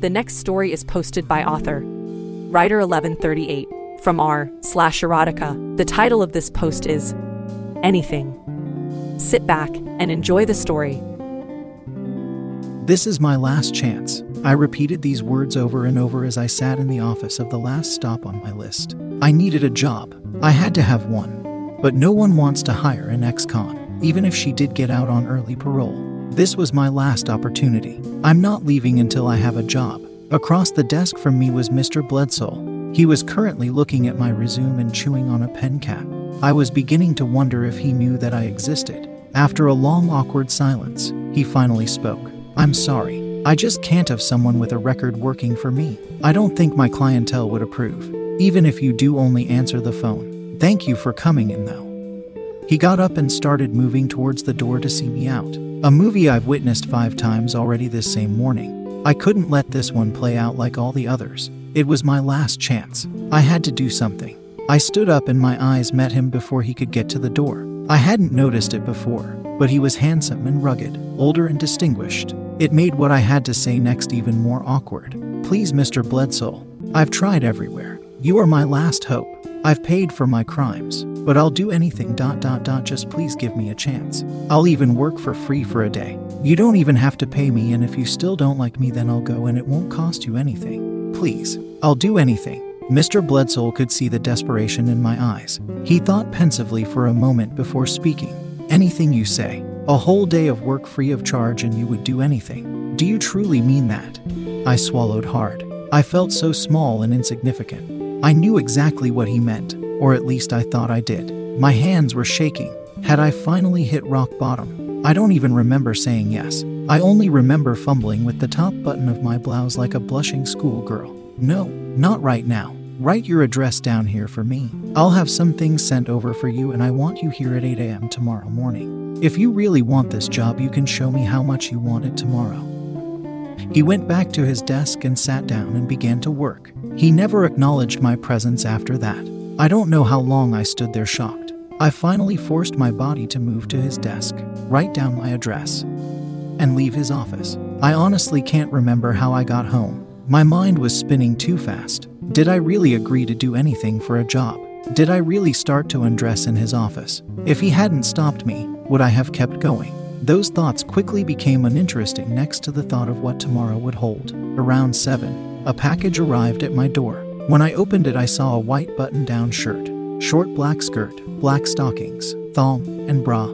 The next story is posted by author, writer 1138, from r slash erotica. The title of this post is Anything. Sit back and enjoy the story. This is my last chance. I repeated these words over and over as I sat in the office of the last stop on my list. I needed a job. I had to have one. But no one wants to hire an ex con, even if she did get out on early parole. This was my last opportunity. I'm not leaving until I have a job. Across the desk from me was Mr. Bledsoe. He was currently looking at my resume and chewing on a pen cap. I was beginning to wonder if he knew that I existed. After a long, awkward silence, he finally spoke. I'm sorry. I just can't have someone with a record working for me. I don't think my clientele would approve, even if you do only answer the phone. Thank you for coming in, though. He got up and started moving towards the door to see me out. A movie I've witnessed five times already this same morning. I couldn't let this one play out like all the others. It was my last chance. I had to do something. I stood up and my eyes met him before he could get to the door. I hadn't noticed it before, but he was handsome and rugged, older and distinguished. It made what I had to say next even more awkward. Please, Mr. Bledsoe, I've tried everywhere. You are my last hope. I've paid for my crimes, but I'll do anything. Dot dot dot. Just please give me a chance. I'll even work for free for a day. You don't even have to pay me, and if you still don't like me, then I'll go and it won't cost you anything. Please, I'll do anything. Mr. Bledsoe could see the desperation in my eyes. He thought pensively for a moment before speaking. Anything you say. A whole day of work free of charge, and you would do anything. Do you truly mean that? I swallowed hard. I felt so small and insignificant. I knew exactly what he meant, or at least I thought I did. My hands were shaking. Had I finally hit rock bottom? I don't even remember saying yes. I only remember fumbling with the top button of my blouse like a blushing schoolgirl. No, not right now. Write your address down here for me. I'll have some things sent over for you, and I want you here at 8 a.m. tomorrow morning. If you really want this job, you can show me how much you want it tomorrow. He went back to his desk and sat down and began to work. He never acknowledged my presence after that. I don't know how long I stood there shocked. I finally forced my body to move to his desk, write down my address, and leave his office. I honestly can't remember how I got home. My mind was spinning too fast. Did I really agree to do anything for a job? Did I really start to undress in his office? If he hadn't stopped me, would I have kept going? Those thoughts quickly became uninteresting next to the thought of what tomorrow would hold. Around 7, a package arrived at my door. When I opened it, I saw a white button down shirt, short black skirt, black stockings, thong, and bra,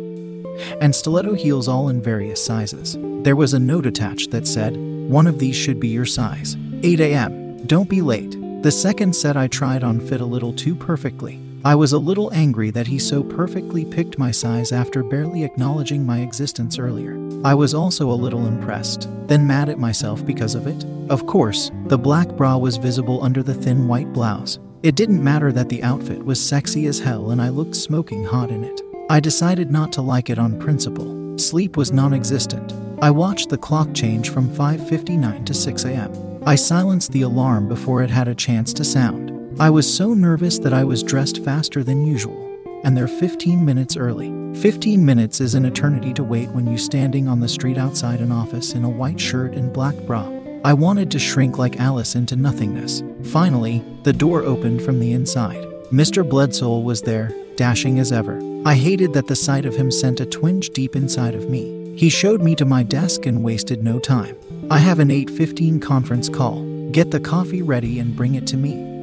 and stiletto heels all in various sizes. There was a note attached that said, One of these should be your size. 8 a.m. Don't be late. The second set I tried on fit a little too perfectly. I was a little angry that he so perfectly picked my size after barely acknowledging my existence earlier. I was also a little impressed, then mad at myself because of it. Of course, the black bra was visible under the thin white blouse. It didn't matter that the outfit was sexy as hell and I looked smoking hot in it. I decided not to like it on principle. Sleep was non existent. I watched the clock change from 5:59 to 6 a.m. I silenced the alarm before it had a chance to sound. I was so nervous that I was dressed faster than usual, and they're 15 minutes early. 15 minutes is an eternity to wait when you're standing on the street outside an office in a white shirt and black bra. I wanted to shrink like Alice into nothingness. Finally, the door opened from the inside. Mr. Bledsoe was there, dashing as ever. I hated that the sight of him sent a twinge deep inside of me. He showed me to my desk and wasted no time. I have an 8:15 conference call. Get the coffee ready and bring it to me.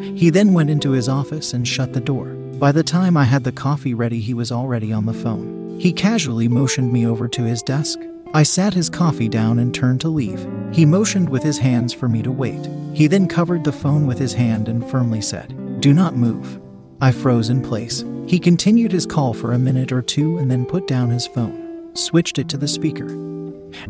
He then went into his office and shut the door. By the time I had the coffee ready, he was already on the phone. He casually motioned me over to his desk. I sat his coffee down and turned to leave. He motioned with his hands for me to wait. He then covered the phone with his hand and firmly said, Do not move. I froze in place. He continued his call for a minute or two and then put down his phone, switched it to the speaker,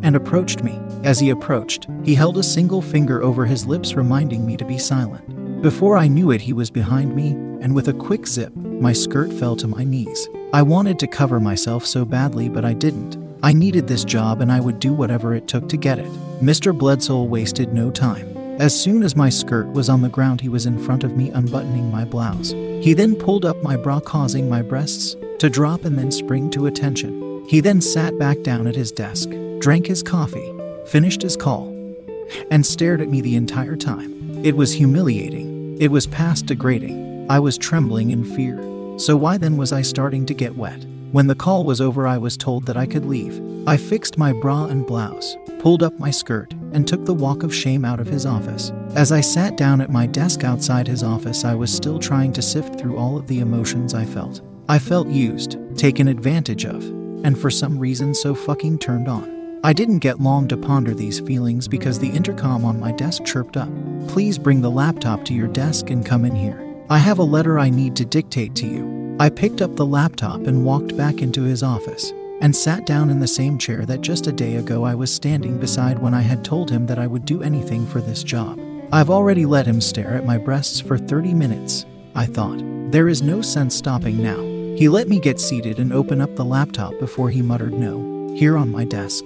and approached me. As he approached, he held a single finger over his lips, reminding me to be silent. Before I knew it, he was behind me, and with a quick zip, my skirt fell to my knees. I wanted to cover myself so badly, but I didn't. I needed this job and I would do whatever it took to get it. Mr. Bledsoe wasted no time. As soon as my skirt was on the ground, he was in front of me unbuttoning my blouse. He then pulled up my bra, causing my breasts to drop and then spring to attention. He then sat back down at his desk, drank his coffee, finished his call, and stared at me the entire time. It was humiliating. It was past degrading. I was trembling in fear. So, why then was I starting to get wet? When the call was over, I was told that I could leave. I fixed my bra and blouse, pulled up my skirt, and took the walk of shame out of his office. As I sat down at my desk outside his office, I was still trying to sift through all of the emotions I felt. I felt used, taken advantage of, and for some reason so fucking turned on. I didn't get long to ponder these feelings because the intercom on my desk chirped up. Please bring the laptop to your desk and come in here. I have a letter I need to dictate to you. I picked up the laptop and walked back into his office and sat down in the same chair that just a day ago I was standing beside when I had told him that I would do anything for this job. I've already let him stare at my breasts for 30 minutes, I thought. There is no sense stopping now. He let me get seated and open up the laptop before he muttered no, here on my desk.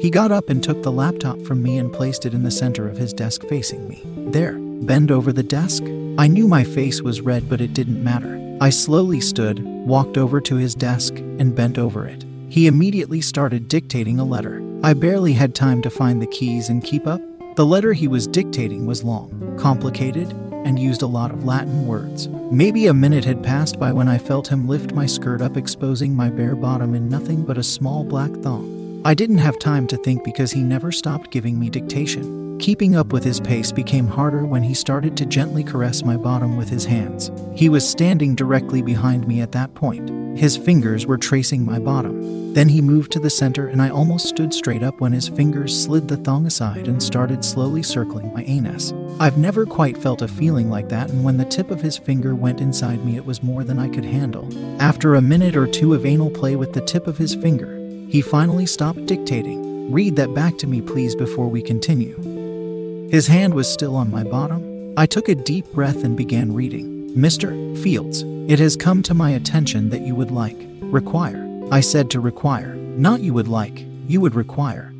He got up and took the laptop from me and placed it in the center of his desk facing me. There, bend over the desk. I knew my face was red, but it didn't matter. I slowly stood, walked over to his desk, and bent over it. He immediately started dictating a letter. I barely had time to find the keys and keep up. The letter he was dictating was long, complicated, and used a lot of Latin words. Maybe a minute had passed by when I felt him lift my skirt up, exposing my bare bottom in nothing but a small black thong. I didn't have time to think because he never stopped giving me dictation. Keeping up with his pace became harder when he started to gently caress my bottom with his hands. He was standing directly behind me at that point. His fingers were tracing my bottom. Then he moved to the center, and I almost stood straight up when his fingers slid the thong aside and started slowly circling my anus. I've never quite felt a feeling like that, and when the tip of his finger went inside me, it was more than I could handle. After a minute or two of anal play with the tip of his finger, he finally stopped dictating. Read that back to me, please, before we continue. His hand was still on my bottom. I took a deep breath and began reading. Mr. Fields, it has come to my attention that you would like, require. I said to require, not you would like, you would require.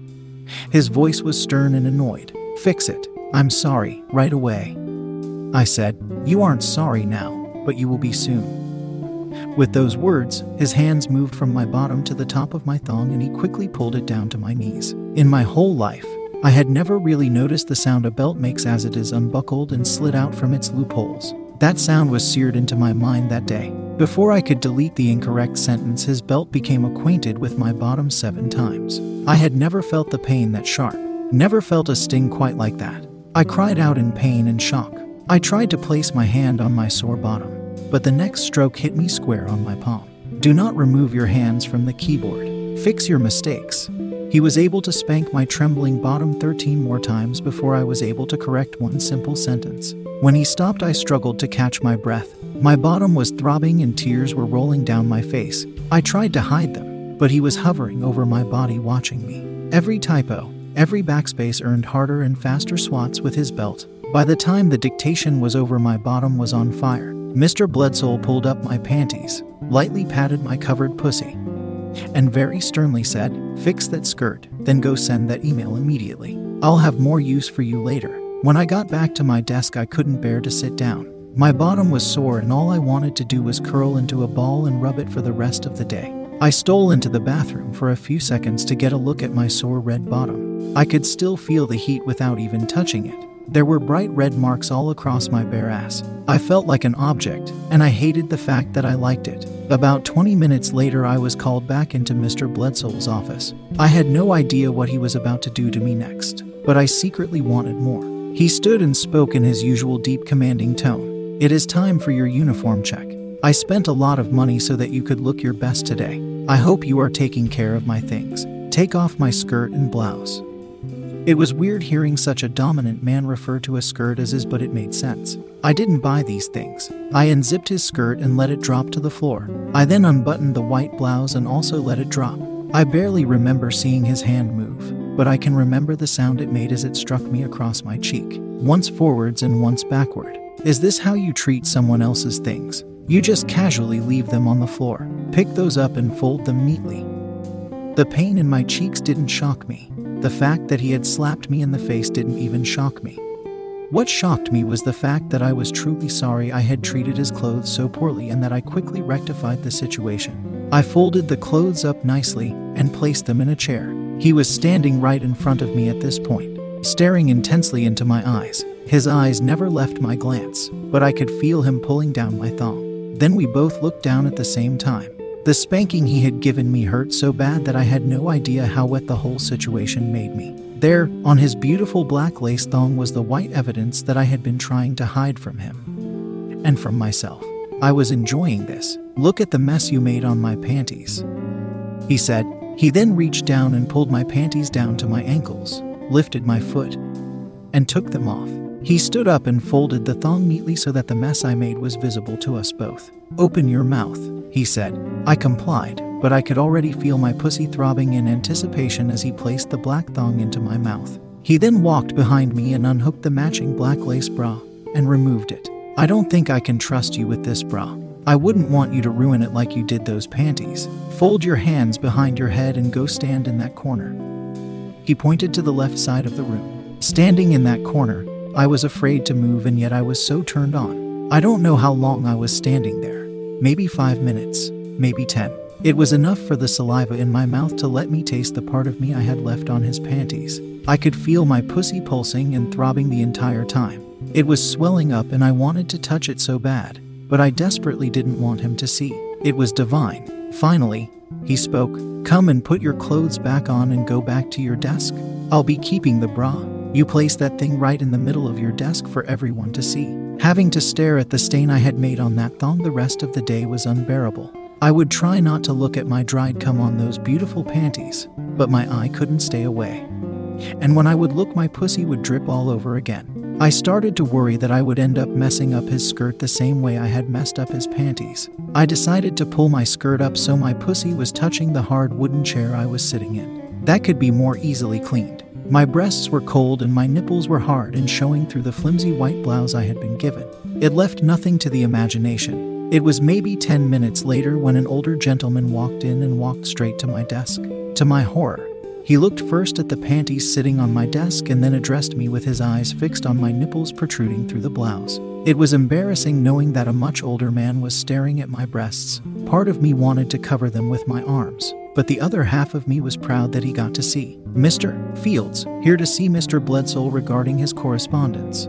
His voice was stern and annoyed. Fix it. I'm sorry, right away. I said, You aren't sorry now, but you will be soon. With those words, his hands moved from my bottom to the top of my thong and he quickly pulled it down to my knees. In my whole life, I had never really noticed the sound a belt makes as it is unbuckled and slid out from its loopholes. That sound was seared into my mind that day. Before I could delete the incorrect sentence, his belt became acquainted with my bottom seven times. I had never felt the pain that sharp, never felt a sting quite like that. I cried out in pain and shock. I tried to place my hand on my sore bottom, but the next stroke hit me square on my palm. Do not remove your hands from the keyboard. Fix your mistakes. He was able to spank my trembling bottom 13 more times before I was able to correct one simple sentence. When he stopped, I struggled to catch my breath. My bottom was throbbing and tears were rolling down my face. I tried to hide them, but he was hovering over my body, watching me. Every typo, every backspace earned harder and faster swats with his belt. By the time the dictation was over, my bottom was on fire. Mr. Bledsoe pulled up my panties, lightly patted my covered pussy, and very sternly said, Fix that skirt, then go send that email immediately. I'll have more use for you later. When I got back to my desk, I couldn't bear to sit down. My bottom was sore, and all I wanted to do was curl into a ball and rub it for the rest of the day. I stole into the bathroom for a few seconds to get a look at my sore red bottom. I could still feel the heat without even touching it. There were bright red marks all across my bare ass. I felt like an object, and I hated the fact that I liked it. About 20 minutes later, I was called back into Mr. Bledsoe's office. I had no idea what he was about to do to me next, but I secretly wanted more. He stood and spoke in his usual deep, commanding tone. It is time for your uniform check. I spent a lot of money so that you could look your best today. I hope you are taking care of my things. Take off my skirt and blouse. It was weird hearing such a dominant man refer to a skirt as his, but it made sense. I didn't buy these things. I unzipped his skirt and let it drop to the floor. I then unbuttoned the white blouse and also let it drop. I barely remember seeing his hand move, but I can remember the sound it made as it struck me across my cheek, once forwards and once backward. Is this how you treat someone else's things? You just casually leave them on the floor, pick those up and fold them neatly. The pain in my cheeks didn't shock me. The fact that he had slapped me in the face didn't even shock me. What shocked me was the fact that I was truly sorry I had treated his clothes so poorly and that I quickly rectified the situation. I folded the clothes up nicely and placed them in a chair. He was standing right in front of me at this point, staring intensely into my eyes. His eyes never left my glance, but I could feel him pulling down my thong. Then we both looked down at the same time. The spanking he had given me hurt so bad that I had no idea how wet the whole situation made me. There, on his beautiful black lace thong, was the white evidence that I had been trying to hide from him and from myself. I was enjoying this. Look at the mess you made on my panties. He said. He then reached down and pulled my panties down to my ankles, lifted my foot, and took them off. He stood up and folded the thong neatly so that the mess I made was visible to us both. Open your mouth, he said. I complied, but I could already feel my pussy throbbing in anticipation as he placed the black thong into my mouth. He then walked behind me and unhooked the matching black lace bra and removed it. I don't think I can trust you with this bra. I wouldn't want you to ruin it like you did those panties. Fold your hands behind your head and go stand in that corner. He pointed to the left side of the room. Standing in that corner, I was afraid to move and yet I was so turned on. I don't know how long I was standing there. Maybe five minutes, maybe ten. It was enough for the saliva in my mouth to let me taste the part of me I had left on his panties. I could feel my pussy pulsing and throbbing the entire time. It was swelling up and I wanted to touch it so bad, but I desperately didn't want him to see. It was divine. Finally, he spoke, Come and put your clothes back on and go back to your desk. I'll be keeping the bra. You place that thing right in the middle of your desk for everyone to see. Having to stare at the stain I had made on that thong the rest of the day was unbearable. I would try not to look at my dried cum on those beautiful panties, but my eye couldn't stay away. And when I would look, my pussy would drip all over again. I started to worry that I would end up messing up his skirt the same way I had messed up his panties. I decided to pull my skirt up so my pussy was touching the hard wooden chair I was sitting in. That could be more easily cleaned. My breasts were cold and my nipples were hard and showing through the flimsy white blouse I had been given. It left nothing to the imagination. It was maybe 10 minutes later when an older gentleman walked in and walked straight to my desk. To my horror, he looked first at the panties sitting on my desk and then addressed me with his eyes fixed on my nipples protruding through the blouse. It was embarrassing knowing that a much older man was staring at my breasts. Part of me wanted to cover them with my arms, but the other half of me was proud that he got to see. Mr. Fields, here to see Mr. Bledsoe regarding his correspondence.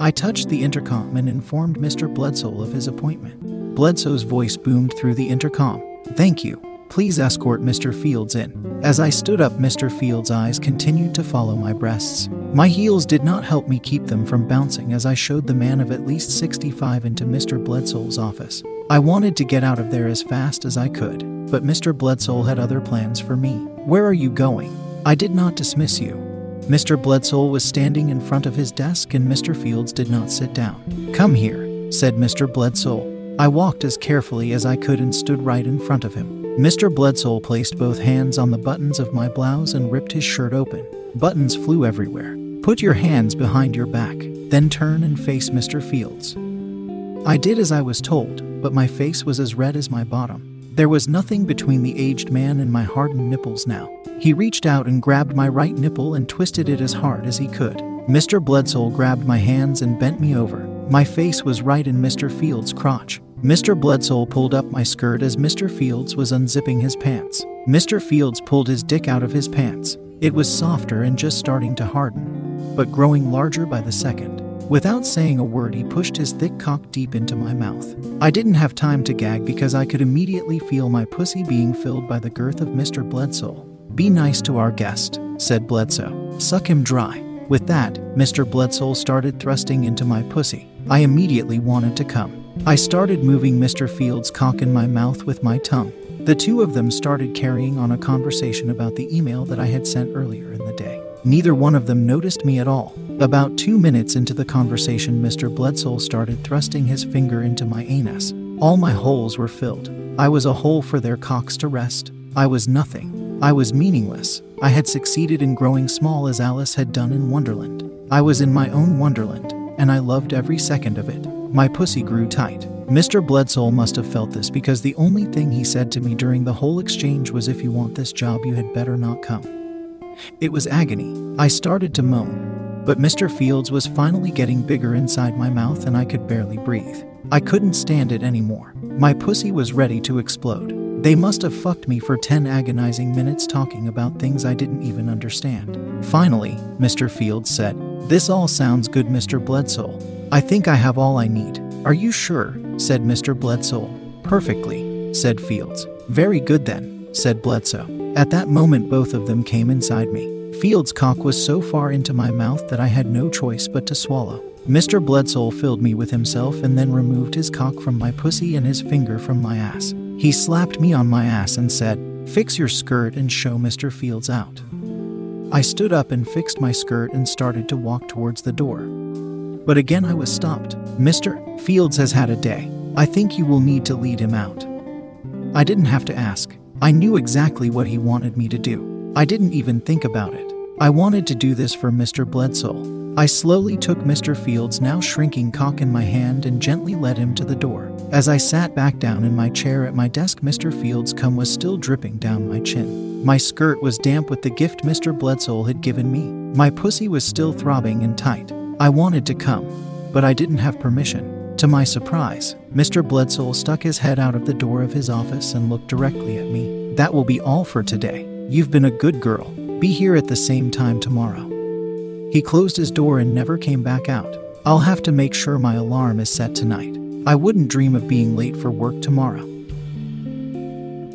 I touched the intercom and informed Mr. Bledsoe of his appointment. Bledsoe's voice boomed through the intercom. Thank you. Please escort Mr. Fields in. As I stood up, Mr. Fields' eyes continued to follow my breasts. My heels did not help me keep them from bouncing as I showed the man of at least 65 into Mr. Bledsoe's office. I wanted to get out of there as fast as I could, but Mr. Bledsoe had other plans for me. Where are you going? I did not dismiss you. Mr. Bledsoe was standing in front of his desk and Mr. Fields did not sit down. Come here, said Mr. Bledsoe. I walked as carefully as I could and stood right in front of him. Mr. Bledsoe placed both hands on the buttons of my blouse and ripped his shirt open. Buttons flew everywhere. Put your hands behind your back, then turn and face Mr. Fields. I did as I was told, but my face was as red as my bottom. There was nothing between the aged man and my hardened nipples now. He reached out and grabbed my right nipple and twisted it as hard as he could. Mr. Bledsoe grabbed my hands and bent me over. My face was right in Mr. Fields' crotch. Mr. Bledsoe pulled up my skirt as Mr. Fields was unzipping his pants. Mr. Fields pulled his dick out of his pants. It was softer and just starting to harden, but growing larger by the second. Without saying a word, he pushed his thick cock deep into my mouth. I didn't have time to gag because I could immediately feel my pussy being filled by the girth of Mr. Bledsoe. Be nice to our guest, said Bledsoe. Suck him dry. With that, Mr. Bledsoe started thrusting into my pussy. I immediately wanted to come. I started moving Mr. Fields' cock in my mouth with my tongue. The two of them started carrying on a conversation about the email that I had sent earlier in the day. Neither one of them noticed me at all. About two minutes into the conversation, Mr. Bledsoe started thrusting his finger into my anus. All my holes were filled. I was a hole for their cocks to rest. I was nothing. I was meaningless. I had succeeded in growing small as Alice had done in Wonderland. I was in my own Wonderland, and I loved every second of it. My pussy grew tight. Mr. Bledsoe must have felt this because the only thing he said to me during the whole exchange was, If you want this job, you had better not come. It was agony. I started to moan, but Mr. Fields was finally getting bigger inside my mouth and I could barely breathe. I couldn't stand it anymore. My pussy was ready to explode. They must have fucked me for 10 agonizing minutes talking about things I didn't even understand. Finally, Mr. Fields said, This all sounds good, Mr. Bledsoe. I think I have all I need. Are you sure? said Mr. Bledsoe. Perfectly, said Fields. Very good then, said Bledsoe. At that moment, both of them came inside me. Fields' cock was so far into my mouth that I had no choice but to swallow. Mr. Bledsoe filled me with himself and then removed his cock from my pussy and his finger from my ass. He slapped me on my ass and said, Fix your skirt and show Mr. Fields out. I stood up and fixed my skirt and started to walk towards the door. But again, I was stopped. Mr. Fields has had a day. I think you will need to lead him out. I didn't have to ask. I knew exactly what he wanted me to do. I didn't even think about it. I wanted to do this for Mr. Bledsoe. I slowly took Mr. Fields' now shrinking cock in my hand and gently led him to the door. As I sat back down in my chair at my desk, Mr. Fields' cum was still dripping down my chin. My skirt was damp with the gift Mr. Bledsoe had given me. My pussy was still throbbing and tight. I wanted to come, but I didn't have permission. To my surprise, Mr. Bledsoe stuck his head out of the door of his office and looked directly at me. That will be all for today. You've been a good girl. Be here at the same time tomorrow. He closed his door and never came back out. I'll have to make sure my alarm is set tonight. I wouldn't dream of being late for work tomorrow.